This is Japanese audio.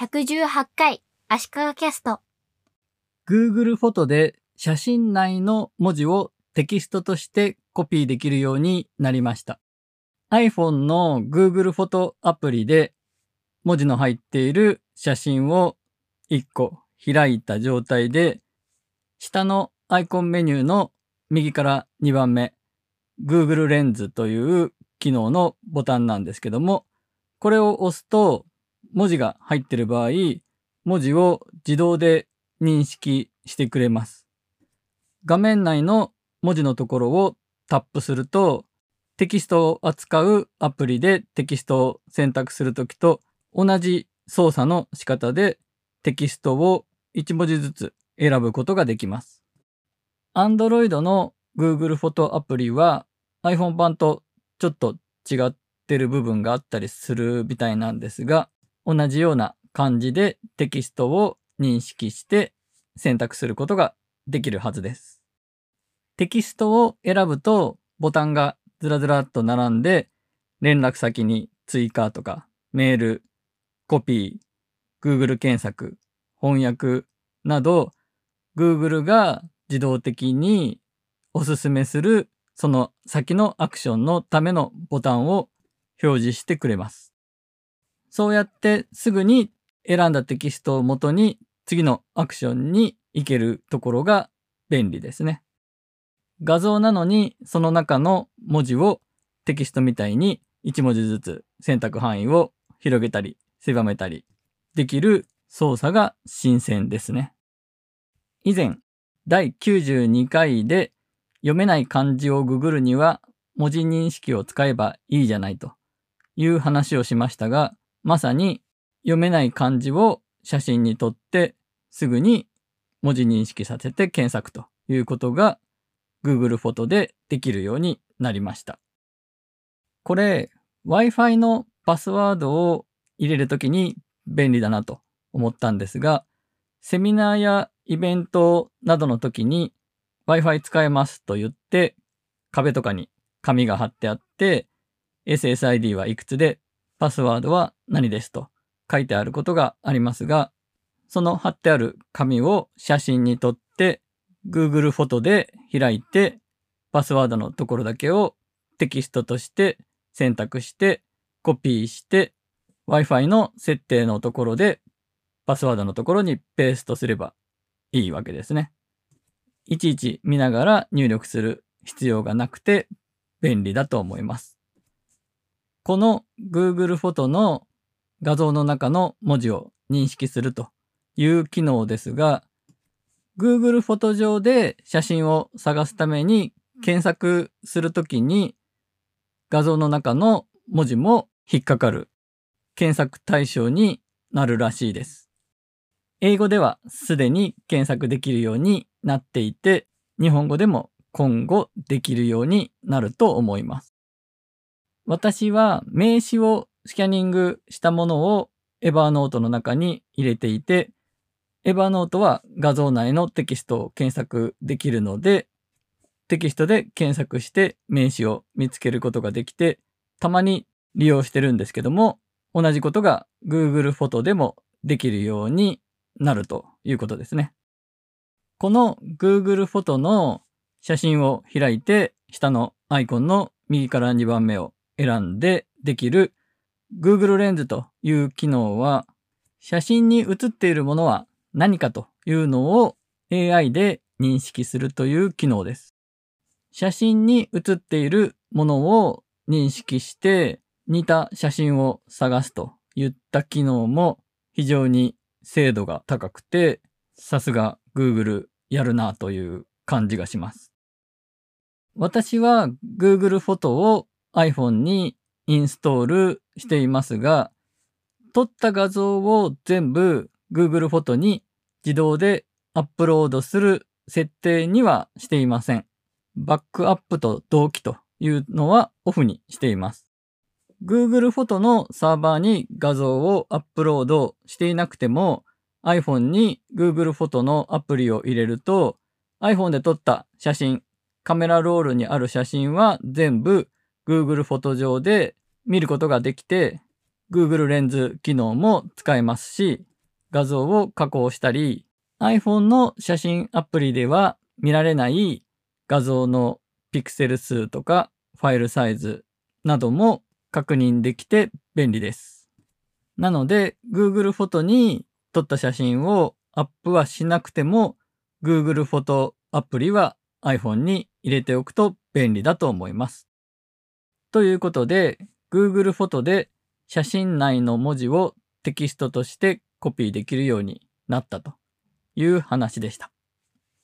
118回足利キャスト Google フォトで写真内の文字をテキストとしてコピーできるようになりました。iPhone の Google フォトアプリで文字の入っている写真を1個開いた状態で下のアイコンメニューの右から2番目 Google レンズという機能のボタンなんですけどもこれを押すと文字が入ってる場合文字を自動で認識してくれます。画面内の文字のところをタップするとテキストを扱うアプリでテキストを選択するときと同じ操作の仕方でテキストを1文字ずつ選ぶことができます。Android の Google フォトアプリは iPhone 版とちょっと違ってる部分があったりするみたいなんですが同じような感じでテキストを認識して選択することができるはずです。テキストを選ぶとボタンがずらずらっと並んで連絡先に追加とかメール、コピー、Google 検索、翻訳など Google が自動的におすすめするその先のアクションのためのボタンを表示してくれます。そうやってすぐに選んだテキストを元に次のアクションに行けるところが便利ですね。画像なのにその中の文字をテキストみたいに1文字ずつ選択範囲を広げたり狭めたりできる操作が新鮮ですね。以前第92回で読めない漢字をググるには文字認識を使えばいいじゃないという話をしましたがまさに読めない漢字を写真に撮ってすぐに文字認識させて検索ということが Google フォトでできるようになりました。これ Wi-Fi のパスワードを入れるときに便利だなと思ったんですがセミナーやイベントなどの時に Wi-Fi 使えますと言って壁とかに紙が貼ってあって SSID はいくつでパスワードは何ですと書いてあることがありますが、その貼ってある紙を写真に撮って Google フォトで開いてパスワードのところだけをテキストとして選択してコピーして Wi-Fi の設定のところでパスワードのところにペーストすればいいわけですね。いちいち見ながら入力する必要がなくて便利だと思います。この Google フォトの画像の中の文字を認識するという機能ですが、Google フォト上で写真を探すために検索するときに画像の中の文字も引っかかる検索対象になるらしいです。英語ではすでに検索できるようになっていて、日本語でも今後できるようになると思います。私は名刺をスキャニングしたものをエバーノートの中に入れていて、エバーノートは画像内のテキストを検索できるので、テキストで検索して名詞を見つけることができて、たまに利用してるんですけども、同じことが Google フォトでもできるようになるということですね。この Google フォトの写真を開いて、下のアイコンの右から2番目を選んでできる Google レンズという機能は、写真に写っているものは何かというのを AI で認識するという機能です。写真に写っているものを認識して似た写真を探すといった機能も非常に精度が高くて、さすが Google やるなという感じがします。私は Google フォトを iPhone にインストールしていますが、撮った画像を全部 Google フォトに自動でアップロードする設定にはしていません。バックアップと同期というのはオフにしています。Google フォトのサーバーに画像をアップロードしていなくても iPhone に Google フォトのアプリを入れると iPhone で撮った写真、カメラロールにある写真は全部 Google フォト上で見ることができて Google レンズ機能も使えますし画像を加工したり、iPhone の写真アプリでは見られない画像のピクセル数とかファイルサイズなども確認できて便利です。なので Google フォトに撮った写真をアップはしなくても Google フォトアプリは iPhone に入れておくと便利だと思います。ということで Google フォトで写真内の文字をテキストとしてコピーできるようになったという話でした。